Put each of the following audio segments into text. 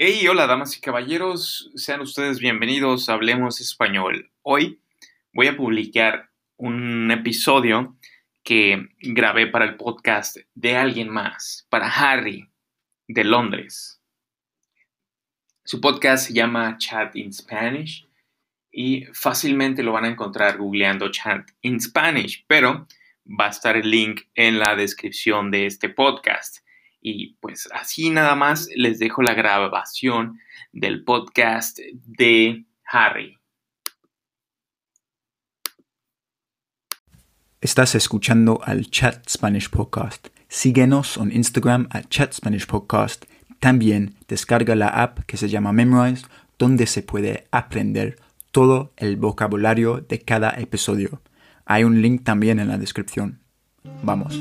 Hey, hola damas y caballeros, sean ustedes bienvenidos a Hablemos Español. Hoy voy a publicar un episodio que grabé para el podcast de alguien más, para Harry, de Londres. Su podcast se llama Chat in Spanish y fácilmente lo van a encontrar googleando Chat in Spanish, pero va a estar el link en la descripción de este podcast. Y pues así nada más les dejo la grabación del podcast de Harry. Estás escuchando al Chat Spanish Podcast. Síguenos en Instagram a Chat Spanish Podcast. También descarga la app que se llama Memrise, donde se puede aprender todo el vocabulario de cada episodio. Hay un link también en la descripción. Vamos.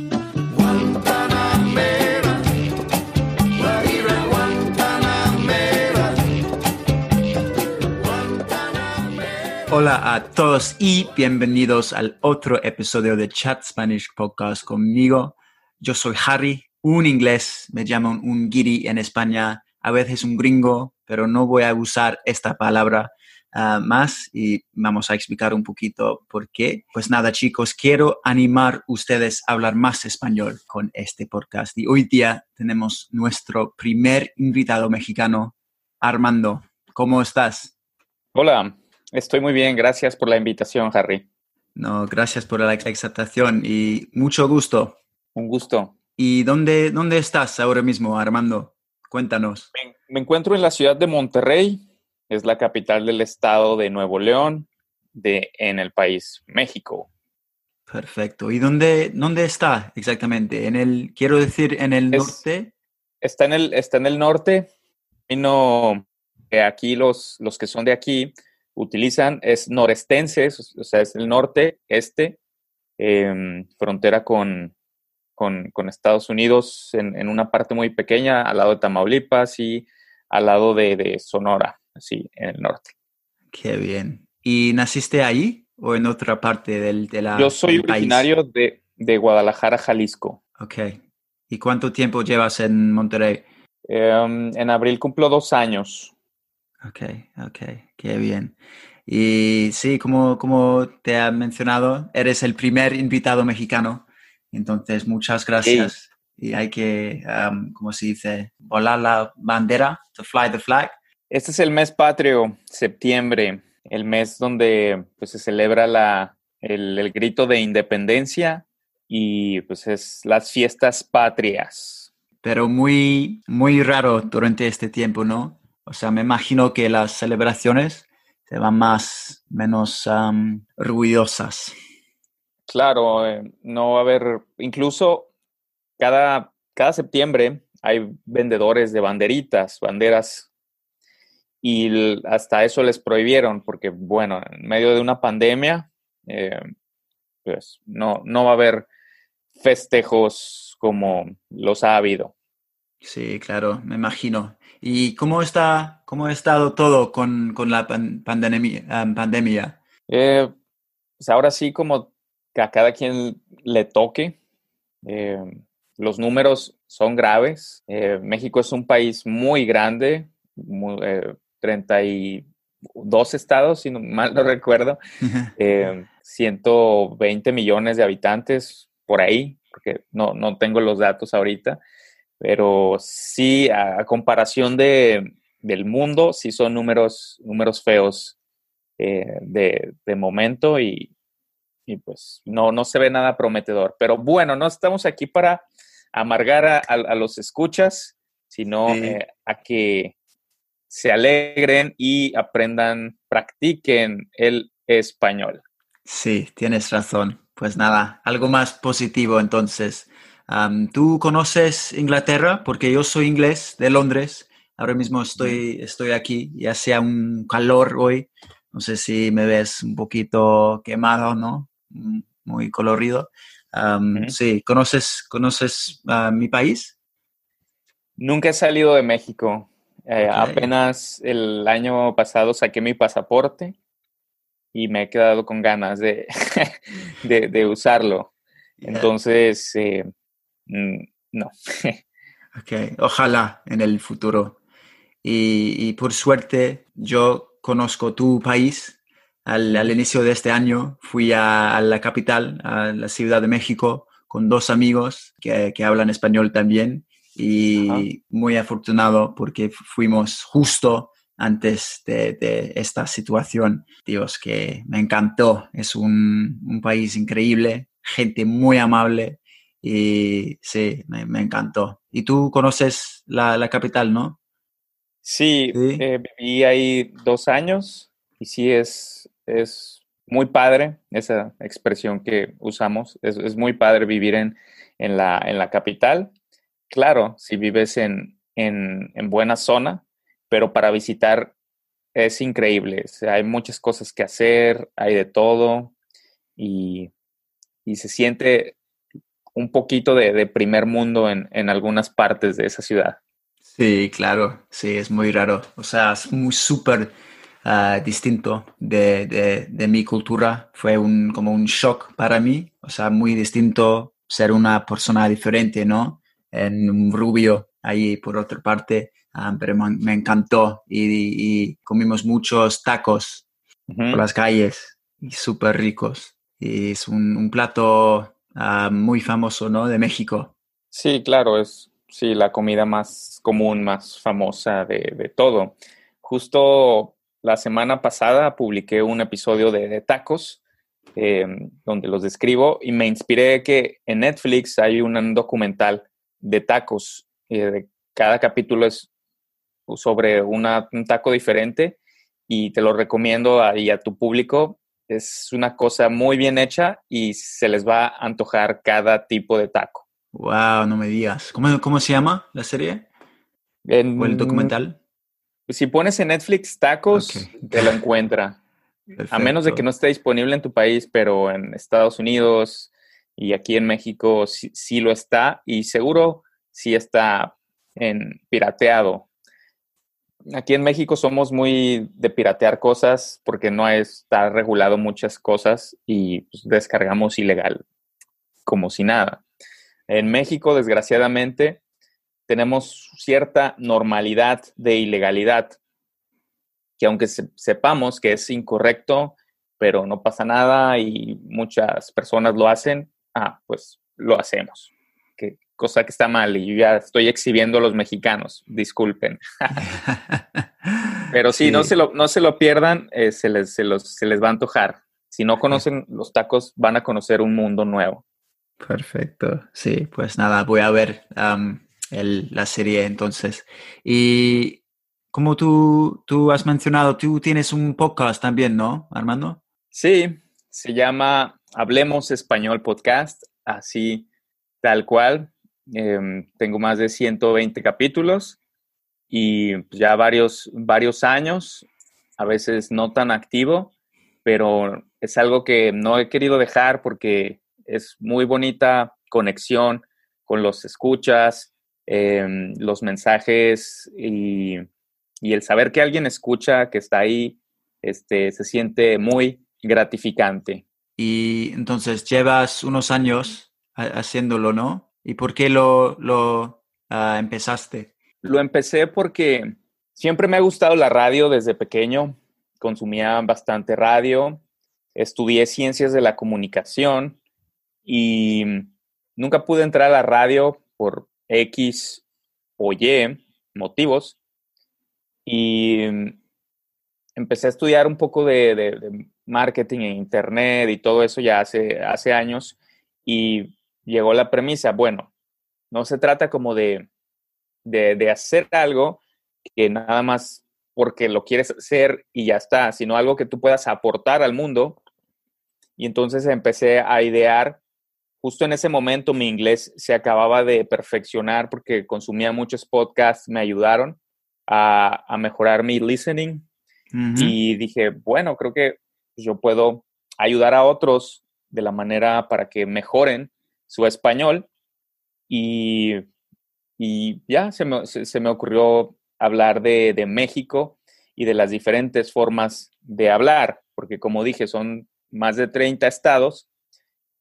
Hola a todos y bienvenidos al otro episodio de Chat Spanish Podcast conmigo. Yo soy Harry, un inglés, me llaman un guiri en España, a veces un gringo, pero no voy a usar esta palabra ah, más y vamos a explicar un poquito por qué. Pues nada chicos, quiero animar ustedes a hablar más español con este podcast y hoy día tenemos nuestro primer invitado mexicano, Armando. ¿Cómo estás? Hola, Estoy muy bien, gracias por la invitación, Harry. No, gracias por la exaltación y mucho gusto. Un gusto. ¿Y dónde, dónde estás ahora mismo, Armando? Cuéntanos. Me, encuentro en la ciudad de Monterrey, es la capital del estado de Nuevo León, de, en el país México. Perfecto. ¿Y dónde, dónde está exactamente? En el, quiero decir, en el norte. Está en el, está en el norte. Y no, aquí los, los que son de aquí utilizan es norestenses, o sea, es el norte, este, em, frontera con, con, Estados Unidos en, una parte muy pequeña, al lado de Tamaulipas y al lado de, Sonora, así, en el norte. Qué bien. ¿Y naciste ahí o en otra parte del, de la Yo soy originario de, de, Guadalajara, Jalisco. Ok. ¿Y cuánto tiempo llevas en Monterrey? Em, en abril cumplo dos años. Ok, ok, qué bien. Y sí, como, como te ha mencionado, eres el primer invitado mexicano, entonces muchas gracias. Y hay que, um, como se dice, volar la bandera, to fly the flag. Este es el mes patrio, septiembre, el mes donde pues, se celebra la, el, el grito de independencia y pues es las fiestas patrias. Pero muy, muy raro durante este tiempo, ¿no? O sea, me imagino que las celebraciones se van más, menos ruidosas. Claro, eh, no va a haber, incluso cada, cada septiembre hay vendedores de banderitas, banderas, y hasta eso les prohibieron, porque bueno, en medio de una pandemia, eh, pues no, no va a haber festejos como los ha habido. Sí, claro, me imagino. ¿Y cómo está, cómo ha estado todo con, la pandemia? pandemia? Eh, pues ahora sí, como que a cada quien le toque. Eh, los números son graves. Eh, México es un país muy grande, 32 estados, si no, mal no recuerdo, 120 millones de habitantes por ahí, porque no, no tengo los datos ahorita. Pero sí, a, comparación de, del mundo, sí son números, números feos eh, de, de, momento y, y, pues no, no se ve nada prometedor. Pero bueno, no estamos aquí para amargar a, a, los escuchas, sino eh, a que se alegren y aprendan, practiquen el español. Sí, tienes razón. Pues nada, algo más positivo entonces. ¿Tú conoces Inglaterra? Porque yo soy inglés de Londres. Ahora mismo estoy, estoy aquí y hace un calor hoy. No sé si me ves un poquito quemado, ¿no? Mm, muy colorido. Sí, ¿conoces, conoces mi país? Nunca he salido de México. Eh, apenas el año pasado saqué mi pasaporte y me he quedado con ganas de, de, usarlo. Entonces, eh, no. ok, ojalá en el futuro. y, por suerte yo conozco tu país. Al, inicio de este año fui a, la capital, a la Ciudad de México, con dos amigos que, hablan español también y muy afortunado porque fuimos justo antes de, esta situación. Dios, que me encantó. Es un, país increíble, gente muy amable y sí, me, encantó. Y tú conoces la, capital, ¿no? Sí, eh, viví ahí dos años y sí es, es muy padre esa expresión que usamos. Es, muy padre vivir en, en, la, en la capital. Claro, si vives en, en, en buena zona, pero para visitar es increíble. hay muchas cosas que hacer, hay de todo y, se siente un poquito de, primer mundo en, algunas partes de esa ciudad. Sí, claro, sí, es muy raro. O sea, es muy súper ah, distinto de, mi cultura. Fue un, como un shock para mí. O sea, muy distinto ser una persona diferente, ¿no? En un rubio ahí por otra parte. Ah, pero me, encantó y, comimos muchos tacos por las calles y súper ricos. Y es un, plato ah, muy famoso, ¿no? De México. Sí, claro, es sí, la comida más común, más famosa de, todo. Justo la semana pasada publiqué un episodio de, tacos em, donde los describo y me inspiré que en Netflix hay un documental de tacos. Eh, cada capítulo es sobre un taco diferente y te lo recomiendo ahí a tu público. Es una cosa muy bien hecha y se les va a antojar cada tipo de taco. Wow, no me digas. ¿Cómo, cómo se llama la serie? ¿O el documental? Si pones en Netflix tacos, te lo encuentra. A menos de que no esté disponible en tu país, pero en Estados Unidos y aquí en México sí, sí lo está y seguro sí está en pirateado aquí en México somos muy de piratear cosas porque no está regulado muchas cosas y pues, descargamos ilegal, como si nada. En México, desgraciadamente, tenemos cierta normalidad de ilegalidad, que aunque sepamos que es incorrecto, pero no pasa nada y muchas personas lo hacen, ah, pues lo hacemos cosa que está mal y ya estoy exhibiendo a los mexicanos, disculpen. Pero sí, No, se lo, no se lo pierdan, eh, se, les, se, los, se les va a antojar. Si no conocen los tacos, van a conocer un mundo nuevo. Perfecto, sí, pues nada, voy a ver la serie entonces. Y como tú, tú has mencionado, tú tienes un podcast también, ¿no, Armando? Sí, se llama Hablemos Español Podcast, así tal cual. Em, tengo más de 120 capítulos y pues, ya varios, varios años, a veces no tan activo, pero es algo que no he querido dejar porque es muy bonita conexión con los escuchas, em, los mensajes y, el saber que alguien escucha, que está ahí, este, se siente muy gratificante. Y entonces llevas unos años haciéndolo, ¿no? ¿Y por qué lo, lo ah, empezaste? Lo empecé porque siempre me ha gustado la radio desde pequeño. Consumía bastante radio. Estudié ciencias de la comunicación y nunca pude entrar a la radio por X o Y motivos. Y empecé a estudiar un poco de, marketing en internet y todo eso ya hace, hace años. Y llegó la premisa, bueno, no se trata como de, de, hacer algo que nada más porque lo quieres hacer y ya está, sino algo que tú puedas aportar al mundo. Y entonces empecé a idear, justo en ese momento mi inglés se acababa de perfeccionar porque consumía muchos podcasts, me ayudaron a, mejorar mi listening. Y dije, bueno, creo que yo puedo ayudar a otros de la manera para que mejoren su español y, y ya se me, se, me, ocurrió hablar de, de, México y de las diferentes formas de hablar, porque como dije, son más de 30 estados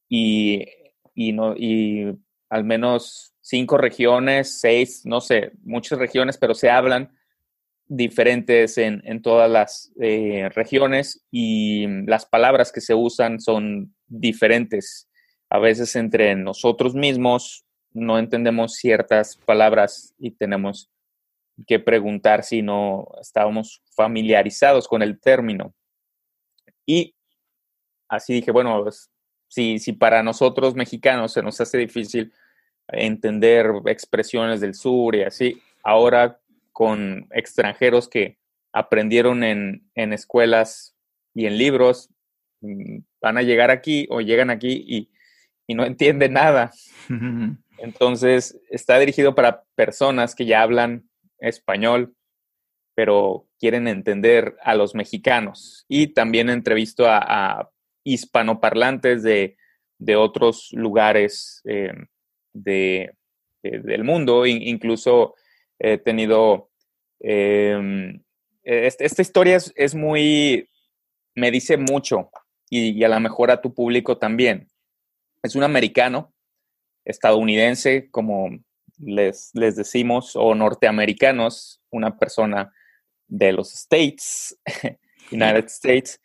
y, y, no, y al menos cinco regiones, seis, no sé, muchas regiones, pero se hablan diferentes en, todas las eh, regiones y las palabras que se usan son diferentes. A veces entre nosotros mismos no entendemos ciertas palabras y tenemos que preguntar si no estábamos familiarizados con el término. Y así dije, bueno, pues, si, si para nosotros mexicanos se nos hace difícil entender expresiones del sur y así, ahora con extranjeros que aprendieron en, en escuelas y en libros, mm, van a llegar aquí o llegan aquí y, y no entienden nada. Entonces, está dirigido para personas que ya hablan español, pero quieren entender a los mexicanos. Y también entrevisto a, a hispanoparlantes de, de, otros lugares eh, de, del mundo, incluso he tenido... Em, esta historia es, muy, me dice mucho y, a lo mejor a tu público también. Es un americano, estadounidense, como les, les decimos, o norteamericanos, una persona de los States, United States,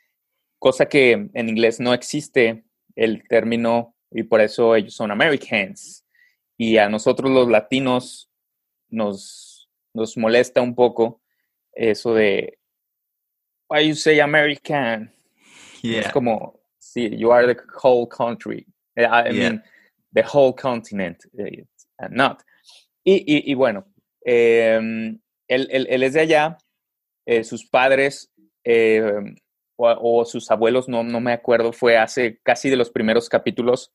cosa que en inglés no existe el término y por eso ellos son Americans. Y a nosotros los latinos nos, nos molesta un poco eso de, why you say American? Es como, sí, you are the whole country. Eh, I, mean, the whole continent, eh, not. Y, y, bueno, em, él, él, es de allá, eh, sus padres em, o, sus abuelos, no, no me acuerdo, fue hace casi de los primeros capítulos.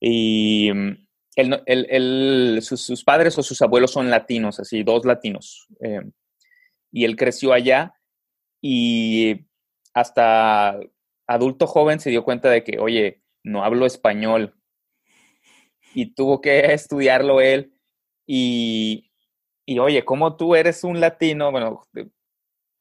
Y él, sus, padres o sus abuelos son latinos, así, dos latinos. Eh, y él creció allá y hasta adulto joven se dio cuenta de que, oye, no hablo español. Y tuvo que estudiarlo él. Y, y oye, como tú eres un latino, bueno,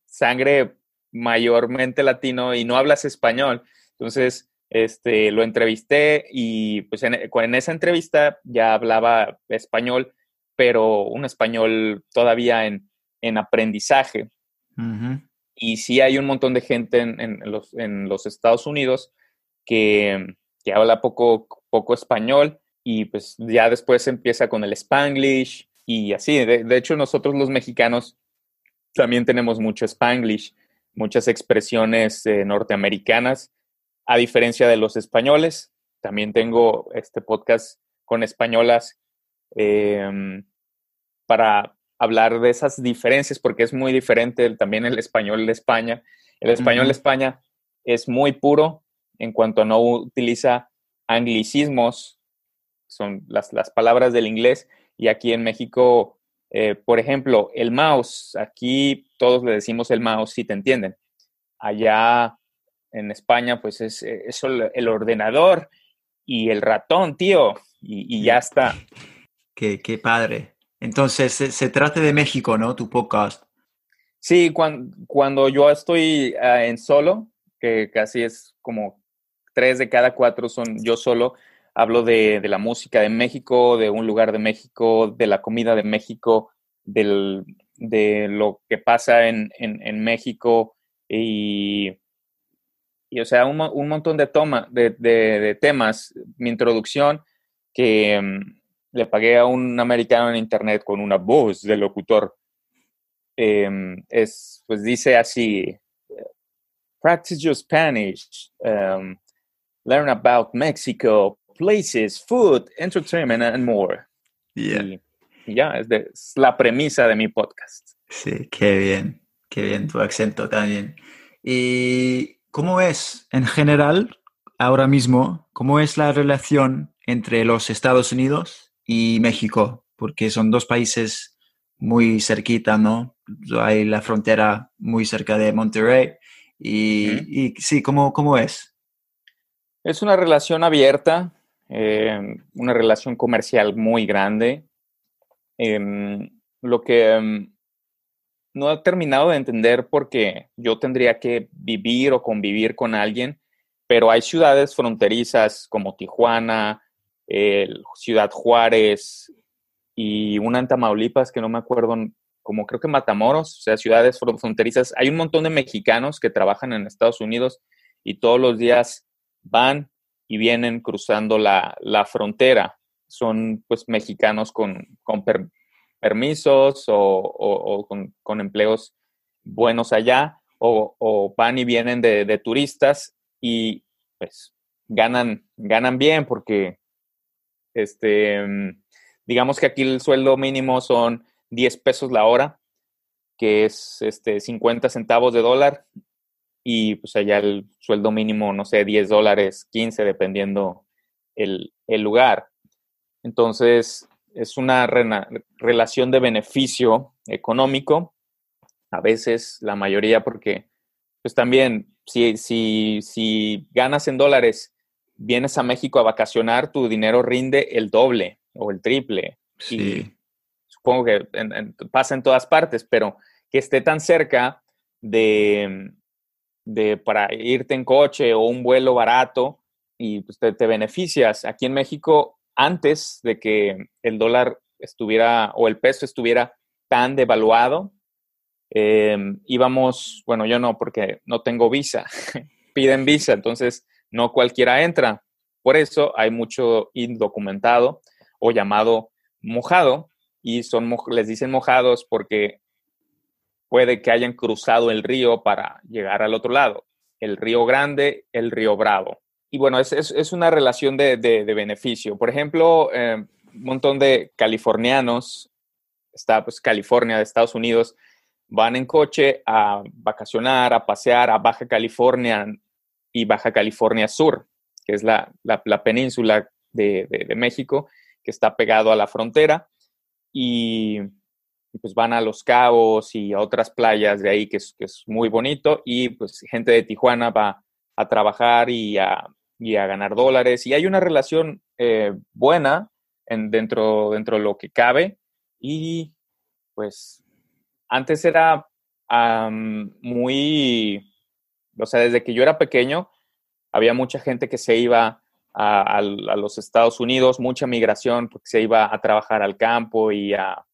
sangre mayormente latino y no hablas español. Entonces, este, lo entrevisté y pues en, esa entrevista ya hablaba español, pero un español todavía en, aprendizaje. Y sí hay un montón de gente en, los, Estados Unidos que, habla poco, poco español y pues ya después empieza con el spanglish y así. De, de hecho, nosotros los mexicanos también tenemos mucho spanglish, muchas expresiones eh, norteamericanas a diferencia de los españoles. También tengo este podcast con españolas em, para hablar de esas diferencias, porque es muy diferente también el español de España. El español de España es muy puro en cuanto no utiliza anglicismos, son las, las palabras del inglés, y aquí en México, eh, por ejemplo, el mouse, aquí todos le decimos el mouse si te entienden. Allá en España, pues es, el ordenador y el ratón, tío, y, ya está. Qué, qué padre. Entonces, se, trata de México, ¿no? Tu podcast. Sí, cuando, cuando yo estoy ah, en solo, que casi es como tres de cada cuatro son yo solo, hablo de, la música de México, de un lugar de México, de la comida de México, del, de lo que pasa en, en México y y o sea, un, un montón de, de, de, temas. Mi introducción, que mm, le pagué a un americano en internet con una voz de locutor, em, es, pues dice así, practice your Spanish, um, learn about Mexico, places, food, entertainment, and more. Y, ya, es, es la premisa de mi podcast. Sí, qué bien, qué bien tu acento también. Y ¿Cómo es en general, ahora mismo, cómo es la relación entre los Estados Unidos y México? Porque son dos países muy cerquita, ¿no? Hay la frontera muy cerca de Monterrey. Y, sí, ¿cómo, ¿cómo, es? Es una relación abierta, eh, una relación comercial muy grande. Em, lo que em, no he terminado de entender por qué yo tendría que vivir o convivir con alguien, pero hay ciudades fronterizas como Tijuana, Ciudad Juárez y una en Tamaulipas que no me acuerdo como creo que Matamoros, o sea, ciudades fronterizas. Hay un montón de mexicanos que trabajan en Estados Unidos y todos los días van y vienen cruzando la, frontera. Son pues mexicanos con, permisos o, con, empleos buenos allá o, van y vienen de, turistas y pues ganan, ganan bien porque este, digamos que aquí el sueldo mínimo son 10 pesos la hora, que es este, 50 centavos de dólar, y pues allá el sueldo mínimo, no sé, 10 dólares, 15, dependiendo el, lugar. Entonces, es una relación de beneficio económico, a veces la mayoría porque, pues también, si, si, si ganas en dólares, vienes a México a vacacionar, tu dinero rinde el doble o el triple. Sí supongo que pasa en todas partes, pero que esté tan cerca de, de para irte en coche o un vuelo barato y pues, te, beneficias. Aquí en México, antes de que el dólar estuviera o el peso estuviera tan devaluado, em, íbamos, bueno, yo no, porque no tengo visa, piden visa, entonces no cualquiera entra. Por eso hay mucho indocumentado o llamado mojado, y son, les dicen mojados porque puede que hayan cruzado el río para llegar al otro lado, el río Grande, el río Bravo. Y bueno, es, es, una relación de, de, beneficio. Por ejemplo, eh, un montón de californianos, está pues California de Estados Unidos, van en coche a vacacionar, a pasear a Baja California y Baja California Sur, que es la, la, la península de, de, México, que está pegado a la frontera y, pues van a Los Cabos y a otras playas de ahí que es, que es muy bonito y pues gente de Tijuana va a trabajar y a, y a ganar dólares y hay una relación eh, buena en, dentro, dentro de lo que cabe y pues antes era muy, o sea, desde que yo era pequeño había mucha gente que se iba a, los Estados Unidos, mucha migración porque se iba a trabajar al campo y a,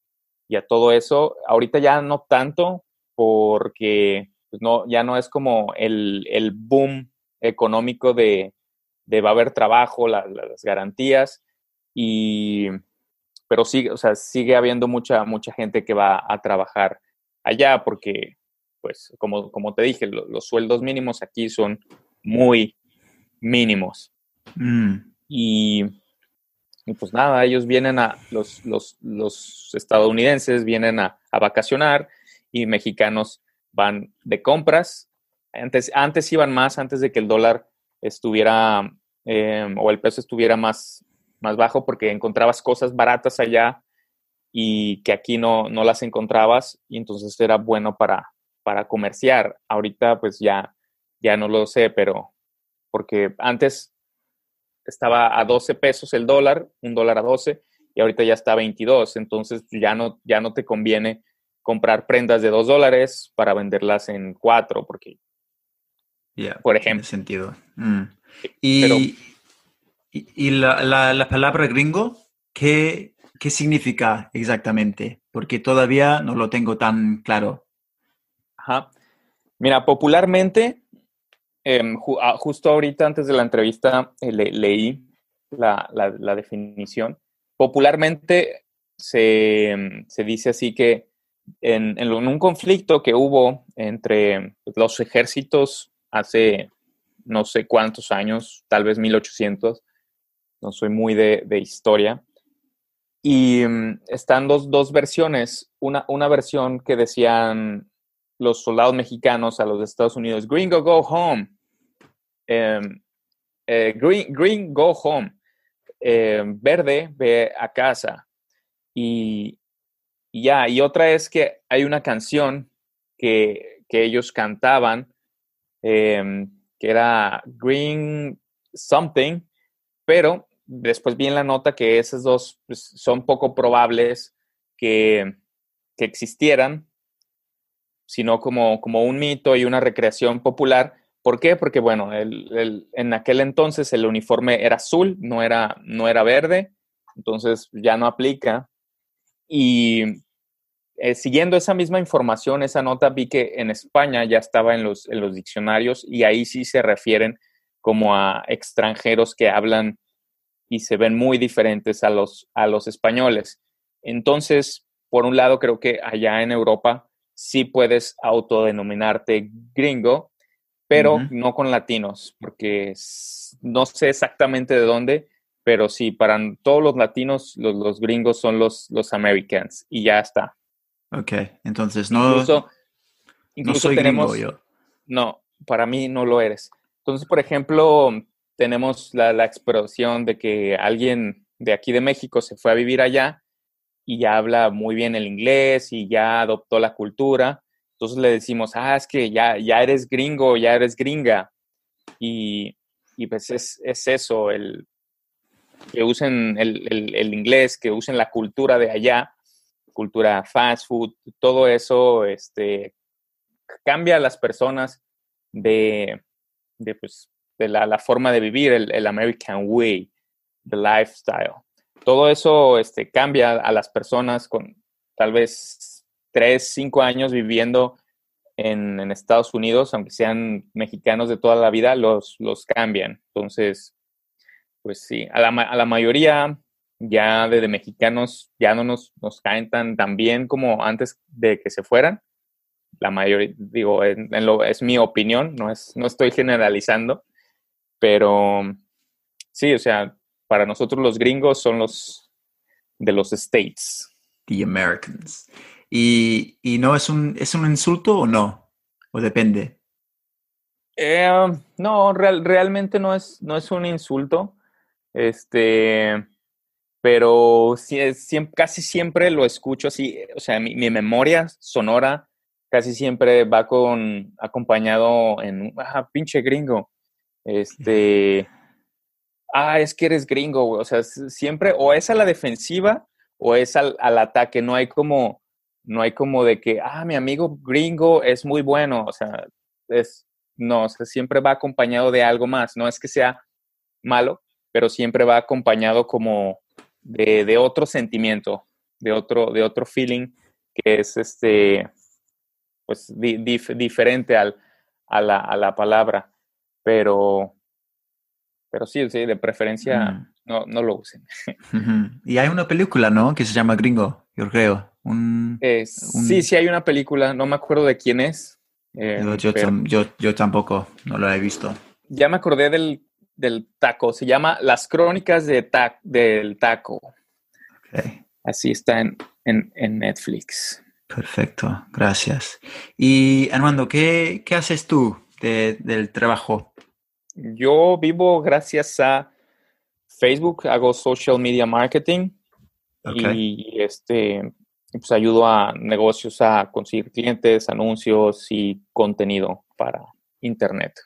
todo eso. Ahorita ya no tanto porque pues, no, ya no es como el, boom económico de, va a haber trabajo, las garantías, y, pero sigue, o sea, sigue habiendo mucha, mucha gente que va a trabajar allá porque, pues, como, como te dije, los sueldos mínimos aquí son muy mínimos. Mm. Y, pues nada, ellos vienen a, los, los, estadounidenses vienen a, vacacionar y mexicanos van de compras. Antes, antes iban más, antes de que el dólar estuviera em, o el peso estuviera más, más bajo porque encontrabas cosas baratas allá y que aquí no, no las encontrabas y entonces era bueno para, para comerciar. Ahorita pues ya, ya no lo sé, pero porque antes estaba a 12 pesos el dólar, un dólar a 12, y ahorita ya está a 22. Entonces ya no, ya no te conviene comprar prendas de 2 dólares para venderlas en 4, porque, por ejemplo. sentido. Mm. Y, y, la, la, palabra gringo, ¿qué, ¿qué significa exactamente? Porque todavía no lo tengo tan claro. Ajá. Mira, popularmente Em, ah, justo ahorita, antes de la entrevista, eh, leí la, definición. Popularmente se, dice así que en, un conflicto que hubo entre los ejércitos hace no sé cuántos años, tal vez 1800, no soy muy de, historia, y mm, están dos, versiones. Una versión que decían los soldados mexicanos a los de Estados Unidos, Gringo, go home. Em, eh, green, green, go home. Em, verde, ve a casa. Y, ya, y otra es que hay una canción que, ellos cantaban, em, que era Green Something, pero después vi en la nota que esas dos pues, son poco probables que, que existieran, sino como, como un mito y una recreación popular. ¿Por qué? Porque, bueno, el, en aquel entonces el uniforme era azul, no era, no era verde, entonces ya no aplica. Y eh, siguiendo esa misma información, esa nota, vi que en España ya estaba en los, en los diccionarios y ahí sí se refieren como a extranjeros que hablan y se ven muy diferentes a los, a los españoles. Entonces, por un lado, creo que allá en Europa sí puedes autodenominarte gringo, pero no con latinos, porque no sé exactamente de dónde, pero sí, para todos los latinos, los, gringos son los, los Americans y ya está. Ok, entonces no. Incluso, tenemos. yo. No, para mí no lo eres. Entonces, por ejemplo, tenemos la, la, expresión de que alguien de aquí de México se fue a vivir allá y ya habla muy bien el inglés y ya adoptó la cultura. Entonces le decimos, ah, es que ya, ya eres gringo, ya eres gringa. Y, y pues es, es, eso, el, que usen el, el, inglés, que usen la cultura de allá, cultura fast food, todo eso este, cambia a las personas de, de, pues, de la, la, forma de vivir, el, el, American way, the lifestyle. Todo eso este, cambia a las personas con tal vez tres, cinco años viviendo en, Estados Unidos, aunque sean mexicanos de toda la vida, los, los cambian. Entonces, pues sí, a la, a la mayoría ya de, mexicanos ya no nos, nos caen tan, tan bien como antes de que se fueran. La mayoría, digo, en, lo, es mi opinión, no, es, no estoy generalizando, pero sí, o sea, para nosotros los gringos son los de los States. The Americans. ¿Y, y no es un, es un insulto o no? ¿O depende? Eh, no, real, realmente no es, no es un insulto. Este, pero casi siempre lo escucho así, o sea, mi, memoria sonora casi siempre va con acompañado en, ah, pinche gringo, este, ah, es que eres gringo, o sea, siempre o es a la defensiva o es al, al, ataque, no hay como, no hay como de que, ah, mi amigo gringo es muy bueno, o sea, es, no, siempre va acompañado de algo más, no es que sea malo, pero siempre va acompañado como de, otro sentimiento, de otro, de otro feeling que es este, pues diferente al, a, la, a, la, palabra, pero, pero sí, sí de preferencia no, no, lo usen. Y hay una película, ¿no? Que se llama Gringo, yo creo. Un, Sí, sí hay una película, no me acuerdo de quién es. Eh, yo, yo, yo, tampoco, no lo he visto. Ya me acordé del, del taco. Se llama Las Crónicas de del Taco. Así está en, en, Netflix. Perfecto, gracias. Y Armando, ¿qué, qué haces tú del trabajo? Yo vivo gracias a Facebook, hago social media marketing y este, pues ayudo a negocios a conseguir clientes, anuncios y contenido para Internet.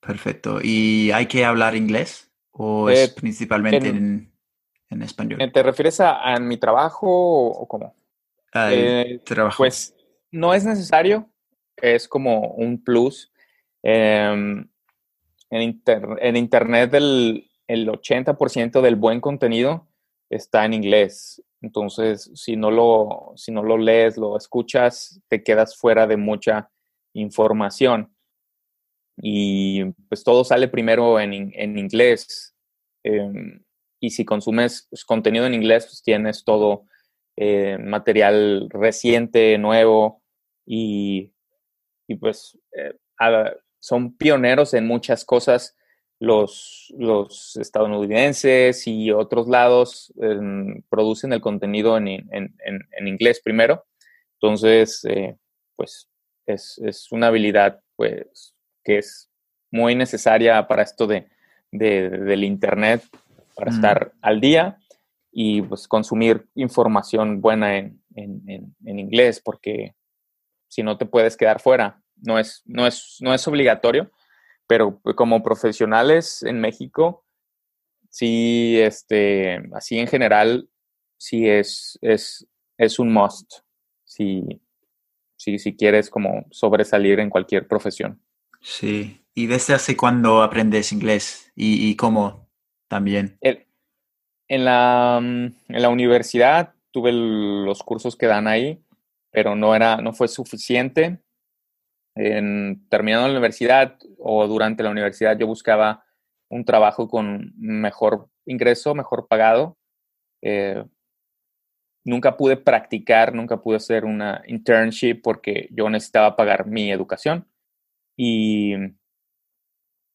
Perfecto. ¿Y hay que hablar inglés o es eh, principalmente en, en, español? ¿Te refieres a, mi trabajo o, cómo? Eh, trabajo. Pues no es necesario, es como un plus. Em, en, en, Internet el, el 80% del buen contenido está en inglés. Entonces, si no, lo, si no lo lees, lo escuchas, te quedas fuera de mucha información y pues todo sale primero en, en inglés. Em, y si consumes contenido en inglés, pues tienes todo eh, material reciente, nuevo y, y pues eh, son pioneros en muchas cosas los, los estadounidenses y otros lados em, producen el contenido en, en, en, inglés primero. Entonces, eh, pues es, es, una habilidad pues que es muy necesaria para esto de, del Internet, para estar al día y pues consumir información buena en, inglés, porque si no te puedes quedar fuera. No es, no es, no es obligatorio, pero como profesionales en México, sí, este, así en general, sí es, es, es un must. Si, si, si quieres como sobresalir en cualquier profesión. Sí. ¿Y desde hace cuándo aprendes inglés? ¿Y, cómo también? en, la, mm, en la universidad tuve los cursos que dan ahí pero no, era, no fue suficiente. En, terminando la universidad o durante la universidad yo buscaba un trabajo con mejor ingreso, mejor pagado. Eh, nunca pude practicar, nunca pude hacer una internship porque yo necesitaba pagar mi educación. Y,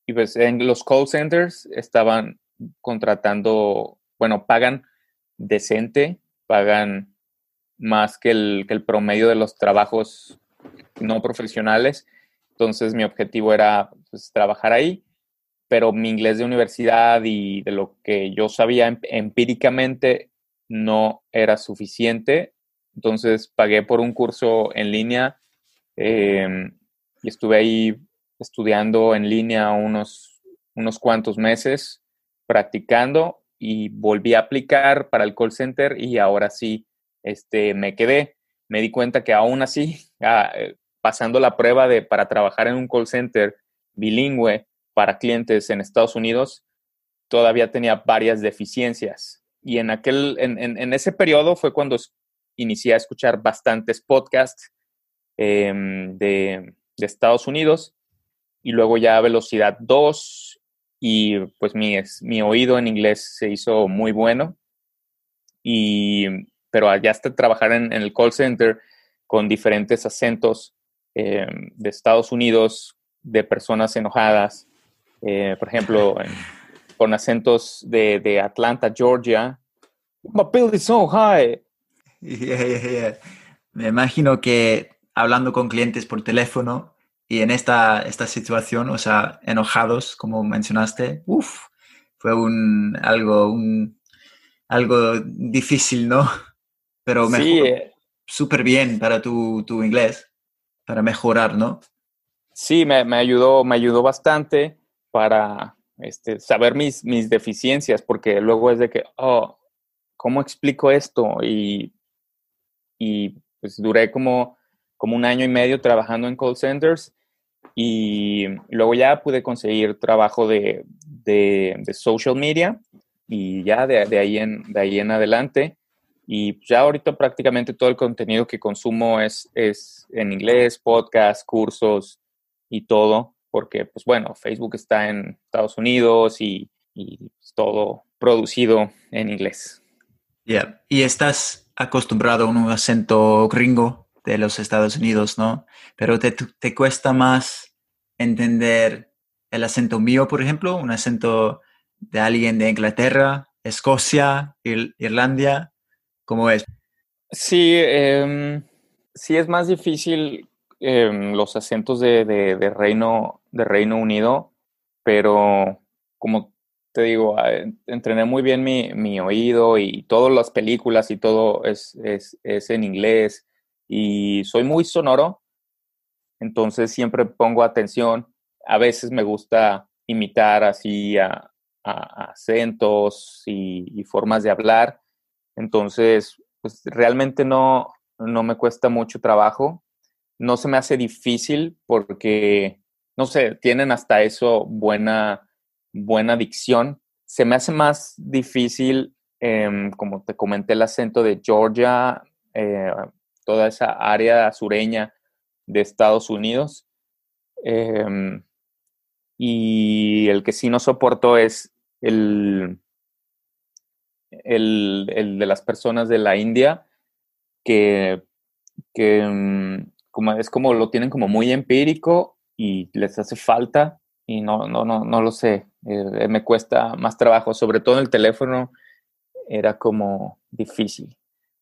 y pues en los call centers estaban contratando, bueno, pagan decente, pagan más que el, que el promedio de los trabajos no profesionales. Entonces mi objetivo era pues, trabajar ahí, pero mi inglés de universidad y de lo que yo sabía em, empíricamente no era suficiente. Entonces pagué por un curso en línea em, y estuve ahí estudiando en línea unos, unos cuantos meses, practicando y volví a aplicar para el call center y ahora sí este, me quedé. Me di cuenta que aún así, ah, eh, pasando la prueba de para trabajar en un call center bilingüe para clientes en Estados Unidos, todavía tenía varias deficiencias. Y en, aquel, en, ese periodo fue cuando inicié a escuchar bastantes podcasts em, de, de, Estados Unidos y luego ya velocidad 2 y pues mi, mi oído en inglés se hizo muy bueno. Y, pero allá hasta trabajar en, el call center con diferentes acentos em, de Estados Unidos, de personas enojadas, eh, por ejemplo, con acentos de, de, Atlanta, Georgia. My bill is so high. Me imagino que hablando con clientes por teléfono y en esta, esta situación, o sea, enojados, como mencionaste, uff, fue un, algo, un, algo difícil, ¿no? Pero sí, eh. súper bien para tu, tu, inglés, para mejorar, ¿no? Sí, me, me, ayudó, me ayudó bastante para este, saber mis, mis deficiencias, porque luego es de que, oh, ¿cómo explico esto? Y, y pues duré como, como un año y medio trabajando en call centers y luego ya pude conseguir trabajo de, de, social media y ya de, de, ahí en, de ahí en adelante. Y ya ahorita prácticamente todo el contenido que consumo es, es en inglés, podcast, cursos y todo porque, pues bueno, Facebook está en Estados Unidos y, y todo producido en inglés. Ya, y estás acostumbrado a un acento gringo de los Estados Unidos, ¿no? Pero te, te cuesta más entender el acento mío, por ejemplo, un acento de alguien de Inglaterra, Escocia, Irlanda, ¿cómo es? Sí, eh, sí es más difícil Em, los acentos de, de, Reino, de Reino Unido, pero como te digo, ah, entrené muy bien mi, mi, oído y todas las películas y todo es, es, es, en inglés y soy muy sonoro, entonces siempre pongo atención. A veces me gusta imitar así a, acentos y, y, formas de hablar, entonces pues realmente no, no me cuesta mucho trabajo no se me hace difícil porque, no sé, tienen hasta eso buena, buena dicción. Se me hace más difícil, em, como te comenté, el acento de Georgia, eh, toda esa área sureña de Estados Unidos. Em, y el que sí no soporto es el, el, el de las personas de la India que, que em, como es como lo tienen como muy empírico y les hace falta y no, no, no, no lo sé, eh, me cuesta más trabajo, sobre todo en el teléfono era como difícil,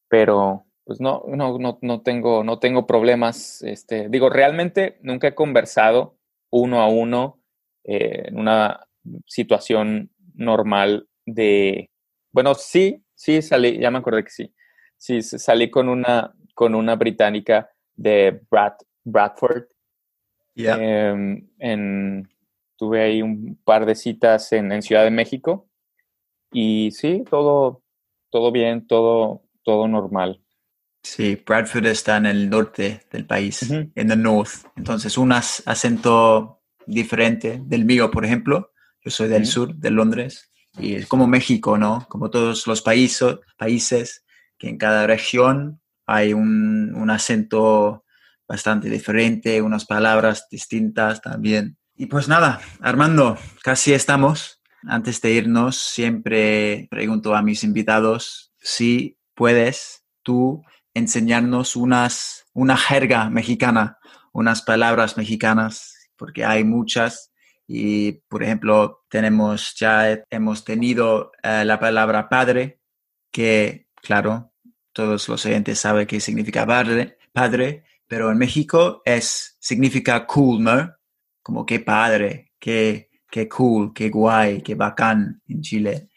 pero pues no, no, no, no tengo, no tengo problemas, este, digo, realmente nunca he conversado uno a uno eh, en una situación normal de, bueno, sí, sí salí, ya me acordé que sí, sí salí con una, con una británica de Brad, Bradford. Em, en, tuve ahí un par de citas en, Ciudad de México y sí, todo, todo bien, todo, todo normal. Sí, Bradford está en el norte del país, en el north. Entonces, un acento diferente del mío, por ejemplo. Yo soy del sur, de Londres, y es como México, ¿no? Como todos los países, países que en cada región hay un, un acento bastante diferente, unas palabras distintas también. Y pues nada, Armando, casi estamos. Antes de irnos, siempre pregunto a mis invitados si puedes tú enseñarnos unas, una jerga mexicana, unas palabras mexicanas, porque hay muchas. Y, por ejemplo, tenemos, ya hemos tenido eh, la palabra padre, que, claro, todos los oyentes saben qué significa padre, padre, pero en México es, significa cool, ¿no? Como qué padre, qué, qué cool, qué guay, qué bacán en Chile.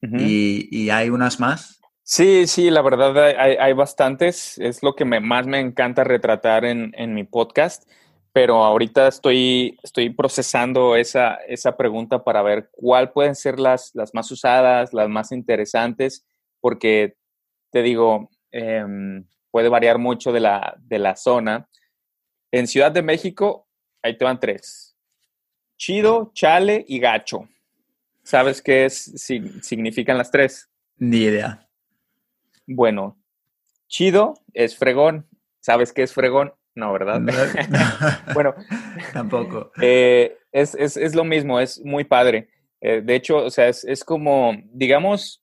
y, y, hay unas más. Sí, sí, la verdad hay, hay bastantes. Es lo que me, más me encanta retratar en, en, mi podcast, pero ahorita estoy, estoy procesando esa, esa pregunta para ver cuál pueden ser las, las más usadas, las más interesantes, porque te digo, eh, puede variar mucho de la, de la zona. En Ciudad de México, ahí te van tres. Chido, chale y gacho. ¿Sabes qué es, si, significan las tres? Ni idea. Bueno, chido es fregón. ¿Sabes qué es fregón? No, ¿verdad? No, bueno, tampoco. Eh, es, es, es, lo mismo, es muy padre. Eh, de hecho, o sea, es, es como, digamos,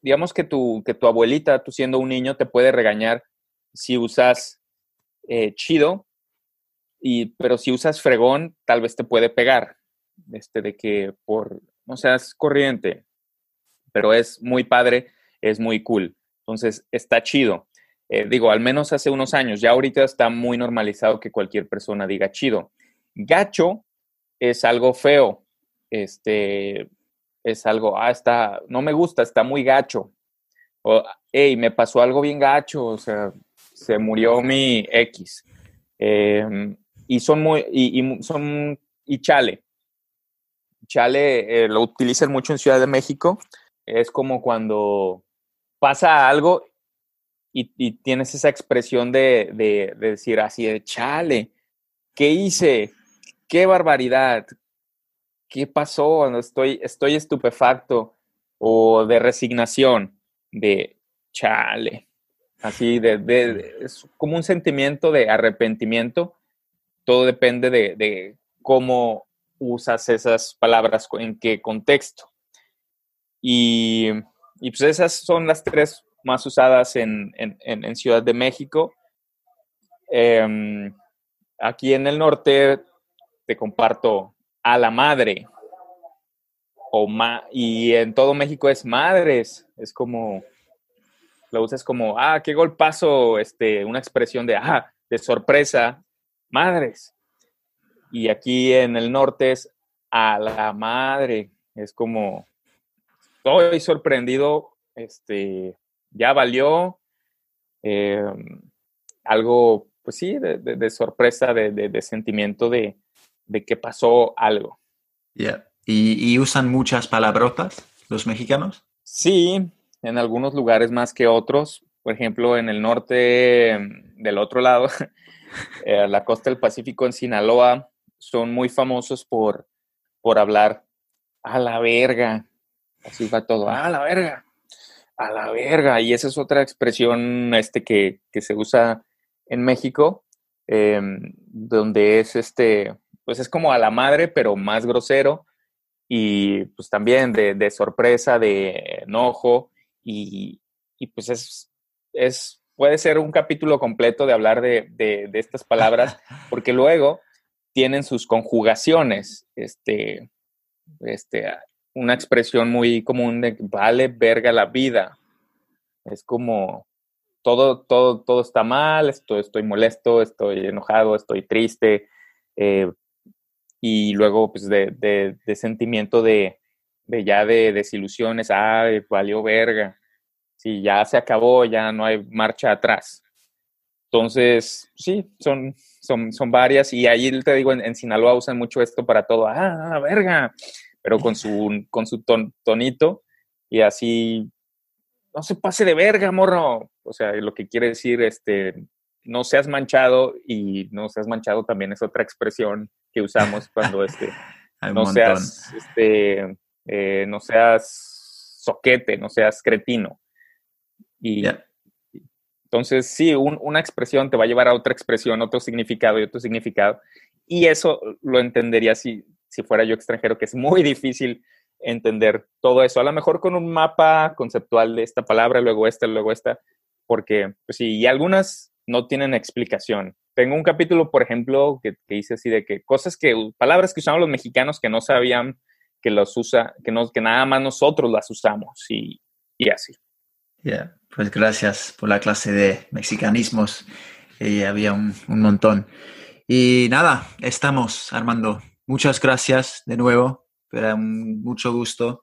digamos que tu, que tu abuelita, tú siendo un niño, te puede regañar si usas eh, chido, y, pero si usas fregón, tal vez te puede pegar. Este, de que por, no seas corriente, pero es muy padre, es muy cool. Entonces, está chido. Eh, digo, al menos hace unos años, ya ahorita está muy normalizado que cualquier persona diga chido. Gacho es algo feo. Este, es algo, ah, está, no me gusta, está muy gacho. O, hey, me pasó algo bien gacho, o sea, se murió mi X. Eh, y son muy, y, y, son, y chale. Chale eh, lo utilizan mucho en Ciudad de México. Es como cuando pasa algo y, y tienes esa expresión de, de, de decir así de chale, ¿qué hice? ¡Qué barbaridad! ¿qué pasó? Estoy, estoy estupefacto o de resignación, de chale, así de, de, es como un sentimiento de arrepentimiento. Todo depende de, de, cómo usas esas palabras, en qué contexto. Y, y, pues esas son las tres más usadas en, en, Ciudad de México. Eh, aquí en el norte te comparto a la madre. O ma y en todo México es madres. Es como, lo usas como, ah, qué golpazo, este, una expresión de, ah, de sorpresa, madres. Y aquí en el norte es a la madre. Es como, estoy sorprendido, este, ya valió. Eh, algo, pues sí, de, de, de sorpresa, de, de, sentimiento de, de que pasó algo. Yeah. ¿Y, ¿Y, usan muchas palabrotas los mexicanos? Sí, en algunos lugares más que otros. Por ejemplo, en el norte mm, del otro lado, eh, la costa del Pacífico en Sinaloa, son muy famosos por, por hablar a la verga. Así va todo, a la verga, a la verga. Y esa es otra expresión este, que, que se usa en México, eh, donde es este, pues es como a la madre, pero más grosero y pues también de, de sorpresa, de enojo y, y, pues es, es, puede ser un capítulo completo de hablar de, de, de estas palabras porque luego tienen sus conjugaciones, este, este, una expresión muy común de vale verga la vida. Es como todo, todo, todo está mal, estoy, estoy molesto, estoy enojado, estoy triste, eh, y luego pues de, de, sentimiento de, de, ya de desilusiones, ay, valió verga, si ya se acabó, ya no hay marcha atrás. Entonces, sí, son, son, son varias y ahí te digo, en, en Sinaloa usan mucho esto para todo, ah, verga, pero con su, con su ton, tonito y así, no se pase de verga, morro. O sea, lo que quiere decir, este, no seas manchado y no seas manchado también es otra expresión que usamos cuando este, no seas este, eh, no seas soquete, no seas cretino. Y, yeah. Entonces, sí, una expresión te va a llevar a otra expresión, otro significado y otro significado. Y eso lo entendería si, si fuera yo extranjero, que es muy difícil entender todo eso. A lo mejor con un mapa conceptual de esta palabra, luego esta, luego esta, porque pues sí, y algunas no tienen explicación. Tengo un capítulo, por ejemplo, que, que dice así de que cosas que, palabras que usaban los mexicanos que no sabían que los usa, que, no, que nada más nosotros las usamos y, y así. Yeah, pues gracias por la clase de mexicanismos. Eh, había un, un montón. Y nada, estamos, Armando. Muchas gracias de nuevo. Era un mucho gusto.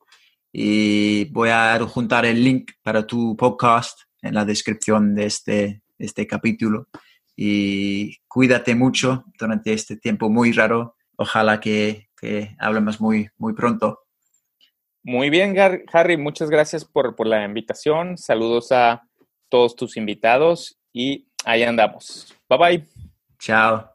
Y voy a adjuntar el link para tu podcast en la descripción de este, este capítulo. Y cuídate mucho durante este tiempo muy raro. Ojalá que, que hablemos muy, muy pronto. Muy bien, Harry, muchas gracias por, por, la invitación. Saludos a todos tus invitados y ahí andamos. Bye bye. Chao.